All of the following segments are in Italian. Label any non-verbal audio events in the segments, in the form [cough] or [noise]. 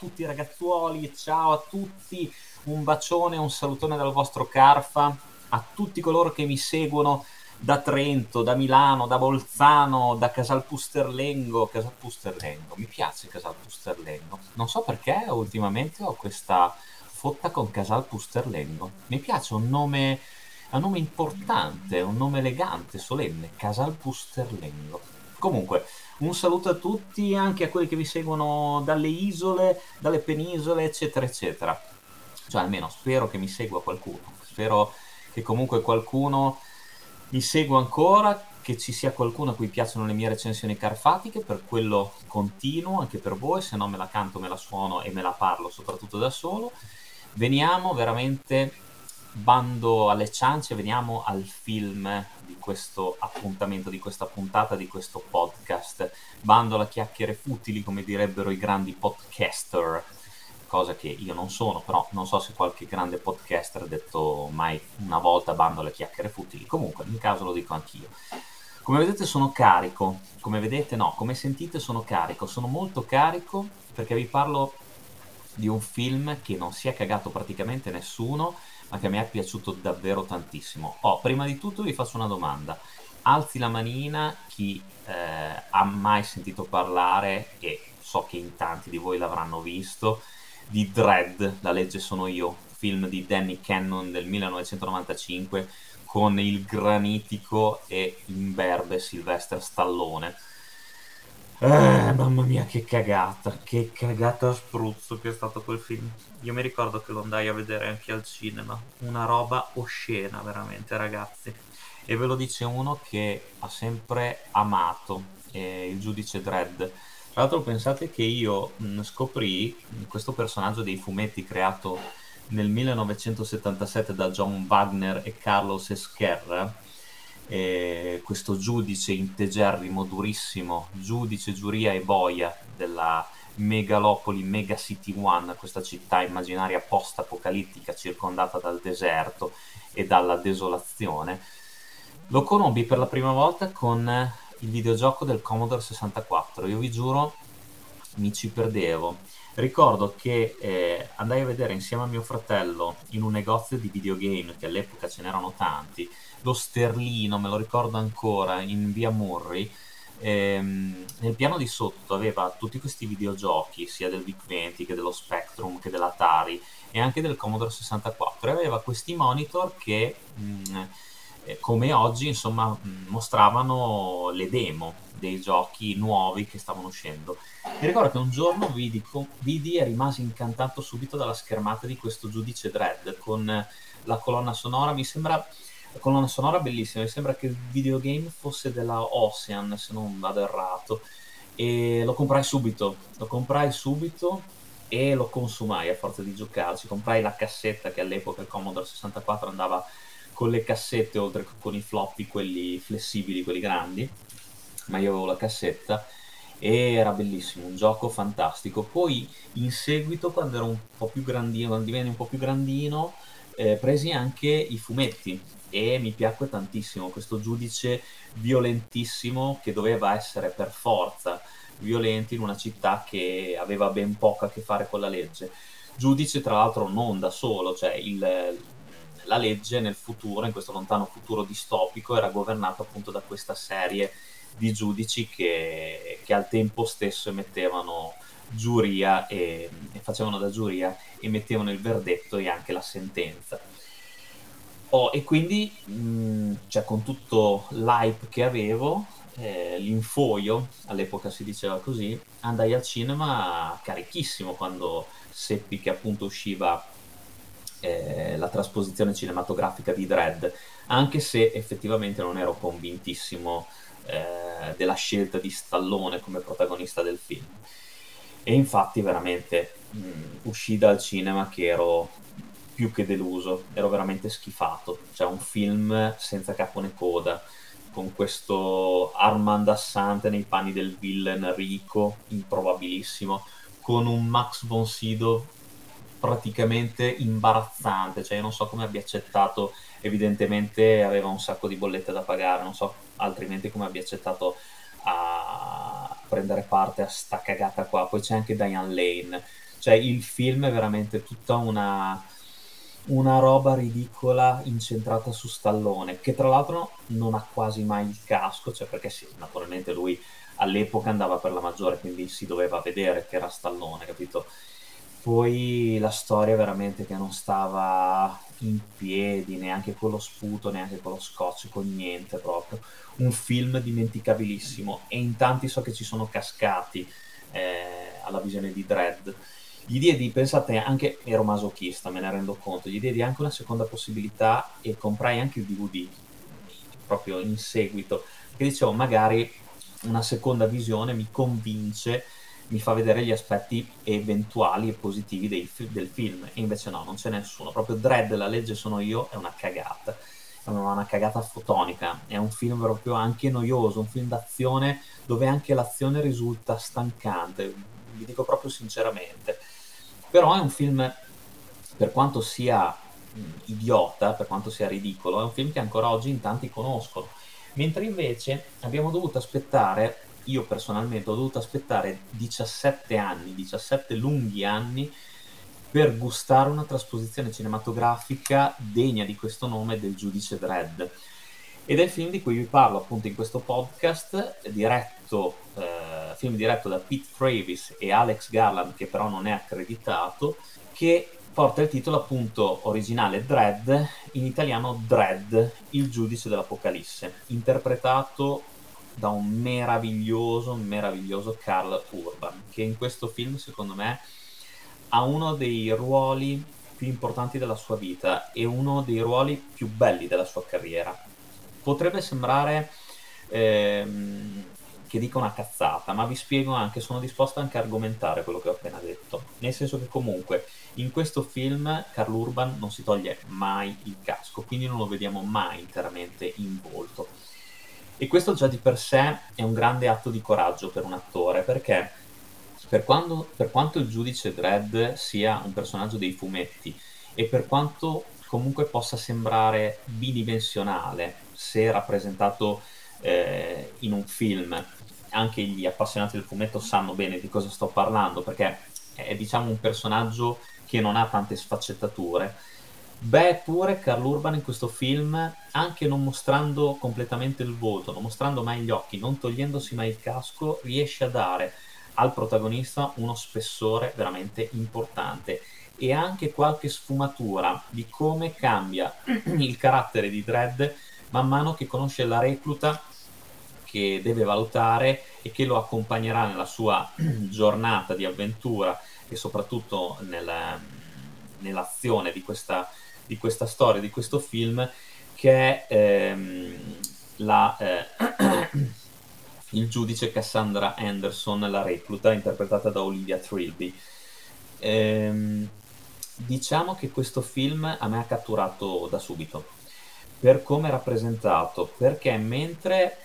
tutti ragazzuoli, ciao a tutti, un bacione, un salutone dal vostro Carfa, a tutti coloro che mi seguono da Trento, da Milano, da Bolzano, da Casal Pusterlengo, Casal Pusterlengo, mi piace Casal Pusterlengo, non so perché ultimamente ho questa fotta con Casal Pusterlengo, mi piace un nome, un nome importante, un nome elegante, solenne, Casal Pusterlengo. Comunque, un saluto a tutti, anche a quelli che mi seguono dalle isole, dalle penisole, eccetera, eccetera. Cioè, almeno spero che mi segua qualcuno. Spero che comunque qualcuno mi segua ancora, che ci sia qualcuno a cui piacciono le mie recensioni carfatiche, per quello continuo anche per voi, se no me la canto, me la suono e me la parlo soprattutto da solo. Veniamo veramente bando alle ciance, veniamo al film questo appuntamento, di questa puntata, di questo podcast. Bando alla chiacchiere futili, come direbbero i grandi podcaster, cosa che io non sono, però non so se qualche grande podcaster ha detto mai una volta bando alle chiacchiere futili. Comunque, in caso lo dico anch'io. Come vedete sono carico, come vedete no, come sentite sono carico, sono molto carico perché vi parlo di un film che non si è cagato praticamente nessuno, ma che mi è piaciuto davvero tantissimo. Oh, prima di tutto vi faccio una domanda. Alzi la manina chi eh, ha mai sentito parlare, e so che in tanti di voi l'avranno visto, di Dread, La legge sono io, film di Danny Cannon del 1995 con il granitico e imberbe Sylvester Stallone eh, mamma mia, che cagata, che cagata a spruzzo che è stato quel film. Io mi ricordo che lo andai a vedere anche al cinema, una roba oscena veramente, ragazzi. E ve lo dice uno che ha sempre amato eh, il giudice Dredd. Tra l'altro pensate che io mh, scoprì questo personaggio dei fumetti creato nel 1977 da John Wagner e Carlos Esquerra eh, questo giudice integerrimo, durissimo, giudice, giuria e boia della megalopoli Mega City One, questa città immaginaria post-apocalittica circondata dal deserto e dalla desolazione, lo conobbi per la prima volta con il videogioco del Commodore 64. Io vi giuro, mi ci perdevo. Ricordo che eh, andai a vedere insieme a mio fratello in un negozio di videogame, che all'epoca ce n'erano tanti, lo sterlino, me lo ricordo ancora, in via Murray. Ehm, nel piano di sotto aveva tutti questi videogiochi, sia del VIC-20 che dello Spectrum che dell'Atari e anche del Commodore 64 e aveva questi monitor che mh, mm, eh, come oggi insomma mm, mostravano le demo dei giochi nuovi che stavano uscendo. Mi ricordo che un giorno vidi, vidi e rimasi incantato subito dalla schermata di questo giudice Dredd con la colonna sonora, mi sembra la colonna sonora bellissima, mi sembra che il videogame fosse della Ocean, se non vado errato, e lo comprai subito, lo comprai subito e lo consumai a forza di giocarci, comprai la cassetta che all'epoca il Commodore 64 andava con le cassette oltre che con i floppy, quelli flessibili, quelli grandi, ma io avevo la cassetta e era bellissimo, un gioco fantastico. Poi in seguito, quando ero un po' più grandino, quando divenne un po' più grandino, eh, presi anche i fumetti e mi piacque tantissimo questo giudice violentissimo che doveva essere per forza violento in una città che aveva ben poco a che fare con la legge. Giudice tra l'altro non da solo, cioè il, la legge nel futuro, in questo lontano futuro distopico, era governata appunto da questa serie di giudici che, che al tempo stesso emettevano giuria e, e facevano da giuria, emettevano il verdetto e anche la sentenza Oh, e quindi, mh, mm, cioè, con tutto l'hype che avevo, eh, l'infoio, all'epoca si diceva così, andai al cinema carichissimo quando seppi che appunto usciva eh, la trasposizione cinematografica di Dread, anche se effettivamente non ero convintissimo eh, della scelta di Stallone come protagonista del film. E infatti veramente mh, mm, uscì dal cinema che ero più che deluso, ero veramente schifato. Cioè un film senza capo né coda, con questo Armand Assante nei panni del villain ricco, improbabilissimo, con un Max von Sydow praticamente imbarazzante, cioè io non so come abbia accettato, evidentemente aveva un sacco di bollette da pagare, non so altrimenti come abbia accettato a, prendere parte a sta cagata qua. Poi c'è anche Diane Lane. Cioè, il film è veramente tutta una, una roba ridicola incentrata su Stallone, che tra l'altro non ha quasi mai il casco, cioè perché sì, naturalmente lui all'epoca andava per la maggiore, quindi si doveva vedere che era Stallone, capito? Poi la storia veramente che non stava in piedi, neanche con lo sputo, neanche con lo scotch, con niente proprio. Un film dimenticabilissimo e in tanti so che ci sono cascati eh, alla visione di Dread. Gli diedi, pensate, anche ero masochista, me ne rendo conto, gli diedi anche una seconda possibilità e comprai anche il DVD proprio in seguito, perché dicevo magari una seconda visione mi convince mi fa vedere gli aspetti eventuali e positivi dei, del film. E invece no, non c'è nessuno. Proprio Dread, la legge sono io, è una cagata. È una cagata fotonica. È un film proprio anche noioso un film d'azione dove anche l'azione risulta stancante vi dico proprio sinceramente però è un film per quanto sia idiota per quanto sia ridicolo è un film che ancora oggi in tanti conoscono mentre invece abbiamo dovuto aspettare io personalmente ho dovuto aspettare 17 anni, 17 lunghi anni per gustare una trasposizione cinematografica degna di questo nome del giudice Dredd. Ed è il film di cui vi parlo appunto in questo podcast, diretto, eh, film diretto da Pete Travis e Alex Garland, che però non è accreditato, che porta il titolo appunto originale Dredd, in italiano Dredd, il giudice dell'Apocalisse, interpretato da un meraviglioso, meraviglioso Carl Urban, che in questo film, secondo me, ha uno dei ruoli più importanti della sua vita e uno dei ruoli più belli della sua carriera. Potrebbe sembrare ehm, che dica una cazzata, ma vi spiego anche, sono disposto anche a argomentare quello che ho appena detto. Nel senso che comunque in questo film Carl Urban non si toglie mai il casco, quindi non lo vediamo mai interamente in volto e questo già di per sé è un grande atto di coraggio per un attore, perché per, quando, per quanto il giudice Dredd sia un personaggio dei fumetti e per quanto comunque possa sembrare bidimensionale se rappresentato eh, in un film, anche gli appassionati del fumetto sanno bene di cosa sto parlando, perché è diciamo un personaggio che non ha tante sfaccettature. Beh, pure Carl Urban in questo film, anche non mostrando completamente il volto, non mostrando mai gli occhi, non togliendosi mai il casco, riesce a dare al protagonista uno spessore veramente importante. E anche qualche sfumatura di come cambia [clears throat] il carattere di Dredd man mano che conosce la recluta che deve valutare e che lo accompagnerà nella sua [clears throat] giornata di avventura e soprattutto nel, nell'azione di questa di questa storia, di questo film, che è ehm, la, eh, [clears throat] il giudice Cassandra Anderson, la recluta, interpretata da Olivia Trilby. Ehm, diciamo che questo film a me ha catturato da subito per come è rappresentato, perché mentre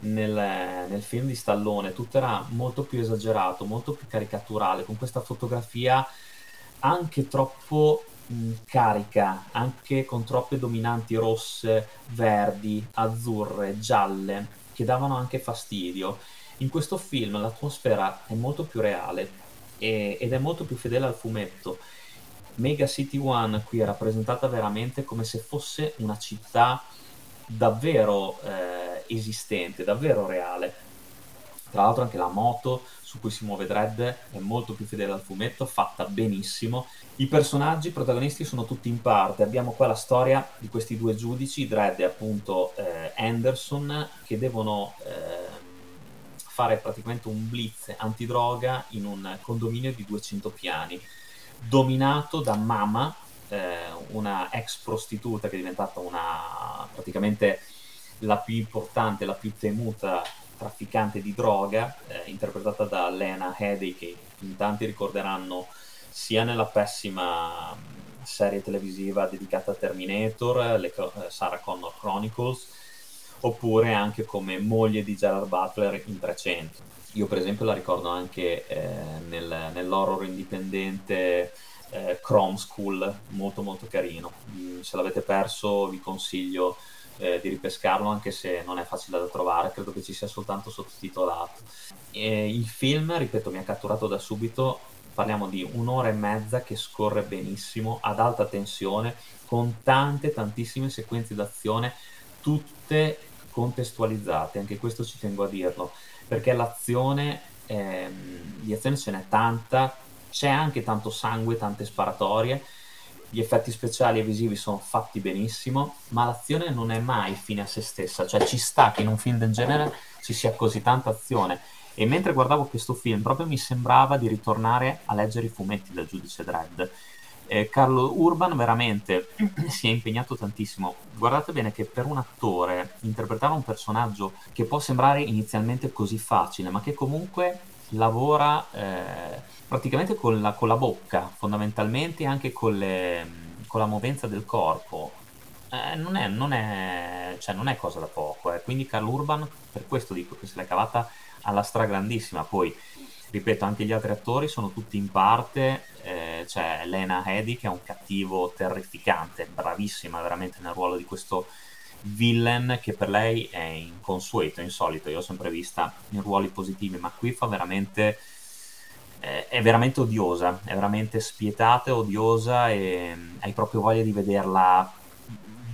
nel, nel, film di Stallone tutto era molto più esagerato, molto più caricaturale, con questa fotografia anche troppo carica anche con troppe dominanti rosse, verdi, azzurre, gialle, che davano anche fastidio. In questo film l'atmosfera è molto più reale e, ed è molto più fedele al fumetto. Mega City One qui è rappresentata veramente come se fosse una città davvero eh, esistente, davvero reale. Tra l'altro anche la moto su cui si muove Dredd è molto più fedele al fumetto, fatta benissimo. I personaggi i protagonisti sono tutti in parte. Abbiamo qua la storia di questi due giudici, Dredd e appunto eh, Anderson, che devono eh, fare praticamente un blitz antidroga in un condominio di 200 piani, dominato da Mama, eh, una ex prostituta che è diventata una praticamente la più importante, la più temuta trafficante di droga, eh, interpretata da Lena Headey, che in tanti ricorderanno sia nella pessima mm, serie televisiva dedicata a Terminator, le, eh, Sarah Connor Chronicles, oppure anche come moglie di Gerard Butler in 300. Io per esempio la ricordo anche eh, nel, nell'horror indipendente eh, Chrome School, molto molto carino. Mm, se l'avete perso vi consiglio eh, di ripescarlo anche se non è facile da trovare, credo che ci sia soltanto sottotitolato. E il film, ripeto, mi ha catturato da subito, parliamo di un'ora e mezza che scorre benissimo, ad alta tensione, con tante, tantissime sequenze d'azione, tutte contestualizzate, anche questo ci tengo a dirlo, perché l'azione, ehm, di azione ce n'è tanta, c'è anche tanto sangue, tante sparatorie, gli effetti speciali e visivi sono fatti benissimo, ma l'azione non è mai fine a se stessa, cioè ci sta che in un film del genere ci sia così tanta azione. E mentre guardavo questo film, proprio mi sembrava di ritornare a leggere i fumetti del giudice Dredd. Eh, Carlo Urban veramente [clears throat] si è impegnato tantissimo. Guardate bene che per un attore interpretare un personaggio che può sembrare inizialmente così facile, ma che comunque lavora eh, praticamente con la, con la, bocca, fondamentalmente anche con, le, con la movenza del corpo. Eh, non, è, non, è, cioè, non, è, cosa da poco. Eh. Quindi Carl Urban, per questo dico che se l'è cavata alla stragrandissima. Poi, ripeto, anche gli altri attori sono tutti in parte. Eh, c'è Lena Headey che è un cattivo terrificante, bravissima veramente nel ruolo di questo villain che per lei è inconsueto, insolito. Io ho sempre vista in ruoli positivi, ma qui fa veramente. Eh, è veramente odiosa, è veramente spietata e odiosa e mm, hai proprio voglia di vederla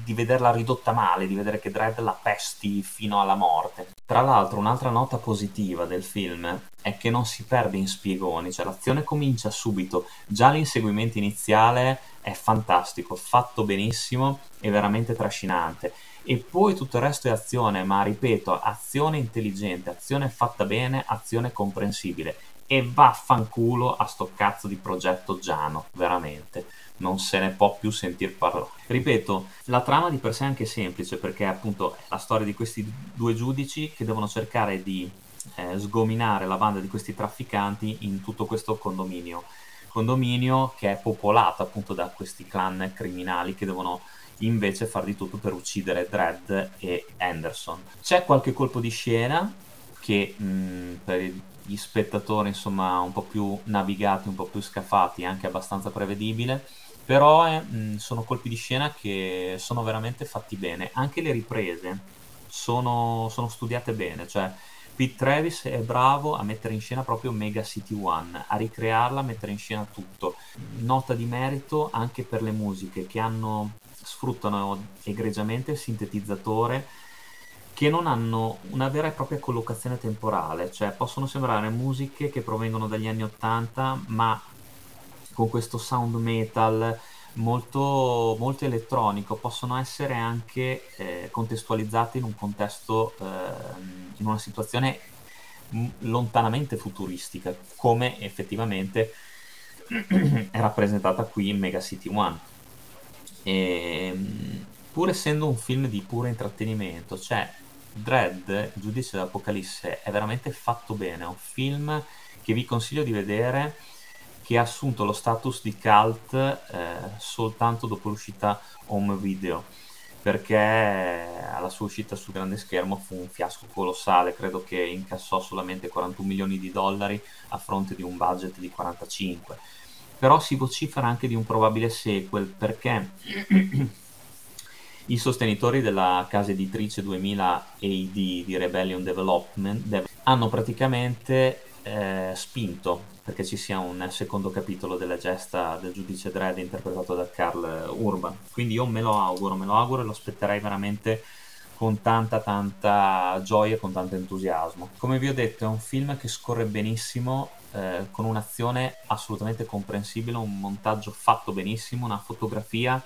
di vederla ridotta male, di vedere che Dredd la pesti fino alla morte. Tra l'altro, un'altra nota positiva del film è che non si perde in spiegoni, cioè l'azione comincia subito, già l'inseguimento iniziale è fantastico, fatto benissimo e veramente trascinante e poi tutto il resto è azione, ma ripeto, azione intelligente, azione fatta bene, azione comprensibile. E vaffanculo a sto cazzo di progetto Giano, veramente. Non se ne può più sentir parlare. Ripeto, la trama di per sé è anche semplice perché appunto è la storia di questi due giudici che devono cercare di eh, sgominare la banda di questi trafficanti in tutto questo condominio. Condominio che è popolato appunto da questi clan criminali che devono invece far di tutto per uccidere Dredd e Anderson. C'è qualche colpo di scena che mh, per gli spettatori insomma un po' più navigati, un po' più scafati, anche abbastanza prevedibile, però eh, sono colpi di scena che sono veramente fatti bene, anche le riprese sono, sono studiate bene, cioè Pete Travis è bravo a mettere in scena proprio Mega City One, a ricrearla, a mettere in scena tutto. Nota di merito anche per le musiche che hanno sfruttano egregiamente il sintetizzatore che non hanno una vera e propria collocazione temporale, cioè possono sembrare musiche che provengono dagli anni 80, ma con questo sound metal molto, molto elettronico, possono essere anche eh, contestualizzate in un contesto, eh, in una situazione lontanamente futuristica, come effettivamente [clears throat] è rappresentata qui in Mega City One. E, ehm, pur essendo un film di puro intrattenimento, cioè Dread, Giudice dell'Apocalisse, è veramente fatto bene, è un film che vi consiglio di vedere che ha assunto lo status di cult eh, soltanto dopo l'uscita home video perché alla sua uscita sul grande schermo fu un fiasco colossale, credo che incassò solamente 41 milioni di dollari a fronte di un budget di 45 però si vocifera anche di un probabile sequel perché [clears throat] i sostenitori della casa editrice 2000 AD di Rebellion Development hanno praticamente eh, spinto perché ci sia un secondo capitolo della gesta del giudice Dredd interpretato da Carl Urban. Quindi io me lo auguro, me lo auguro e lo aspetterei veramente con tanta tanta gioia e con tanto entusiasmo. Come vi ho detto è un film che scorre benissimo eh, con un'azione assolutamente comprensibile, un montaggio fatto benissimo, una fotografia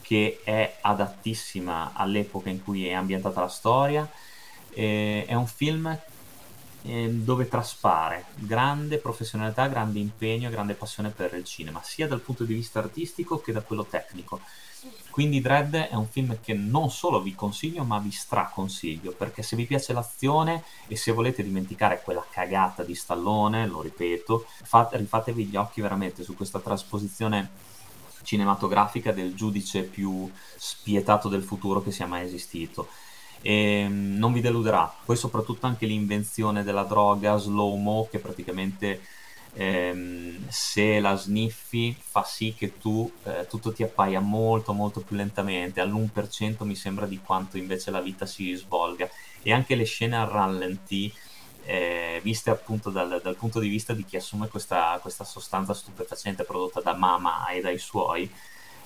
che è adattissima all'epoca in cui è ambientata la storia. Eh, è un film eh, dove traspare grande professionalità, grande impegno e grande passione per il cinema, sia dal punto di vista artistico che da quello tecnico. Quindi Dread è un film che non solo vi consiglio, ma vi straconsiglio, perché se vi piace l'azione e se volete dimenticare quella cagata di Stallone, lo ripeto, fate, rifatevi gli occhi veramente su questa trasposizione cinematografica del giudice più spietato del futuro che sia mai esistito. E mm, non vi deluderà. Poi soprattutto anche l'invenzione della droga slow-mo che praticamente ehm, se la sniffi fa sì che tu eh, tutto ti appaia molto molto più lentamente, all'1% mi sembra di quanto invece la vita si svolga. E anche le scene a rallenti eh, viste appunto dal, dal, punto di vista di chi assume questa, questa sostanza stupefacente prodotta da Mama e dai suoi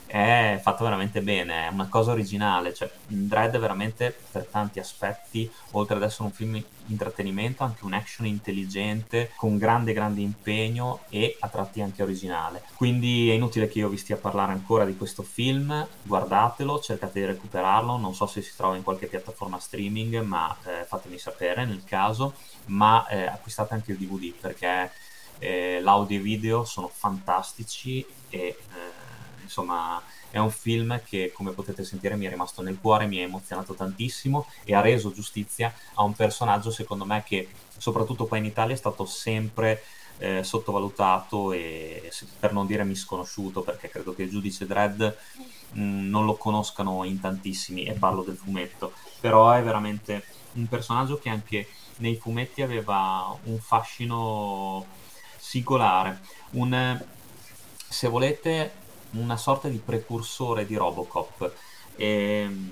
è fatto veramente bene, è una cosa originale, cioè Dread è veramente per tanti aspetti, oltre ad essere un film intrattenimento, anche un action intelligente, con grande grande impegno e a tratti anche originale. Quindi è inutile che io vi stia a parlare ancora di questo film, guardatelo, cercate di recuperarlo, non so se si trova in qualche piattaforma streaming, ma eh, fatemi sapere nel caso, ma eh, acquistate anche il DVD perché eh, l'audio e video sono fantastici e eh, insomma è un film che come potete sentire mi è rimasto nel cuore, mi ha emozionato tantissimo e ha reso giustizia a un personaggio secondo me che soprattutto qua in Italia è stato sempre eh, sottovalutato e per non dire misconosciuto perché credo che il giudice Dredd mm, non lo conoscano in tantissimi e parlo del fumetto. Però è veramente un personaggio che anche nei fumetti aveva un fascino singolare un se volete una sorta di precursore di Robocop. E, ehm,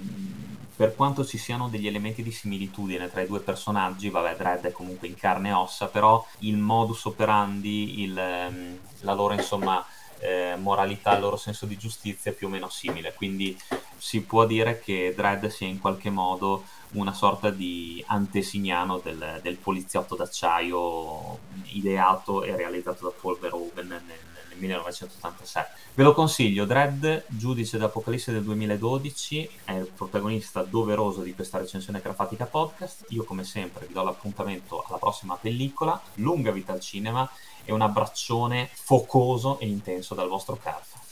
per quanto ci siano degli elementi di similitudine tra i due personaggi, vabbè, Dredd è comunque in carne e ossa, però il modus operandi, il, ehm, la loro insomma eh, moralità, il loro senso di giustizia più o meno simile. Quindi si può dire che Dredd sia in qualche modo una sorta di antesignano del, del poliziotto d'acciaio ideato e realizzato da Paul Verhoeven nel, 1987. Ve lo consiglio, Dredd, giudice d'Apocalisse del 2012, è il protagonista doveroso di questa recensione grafatica podcast. Io come sempre vi do l'appuntamento alla prossima pellicola, lunga vita al cinema e un abbraccione focoso e intenso dal vostro Carfa.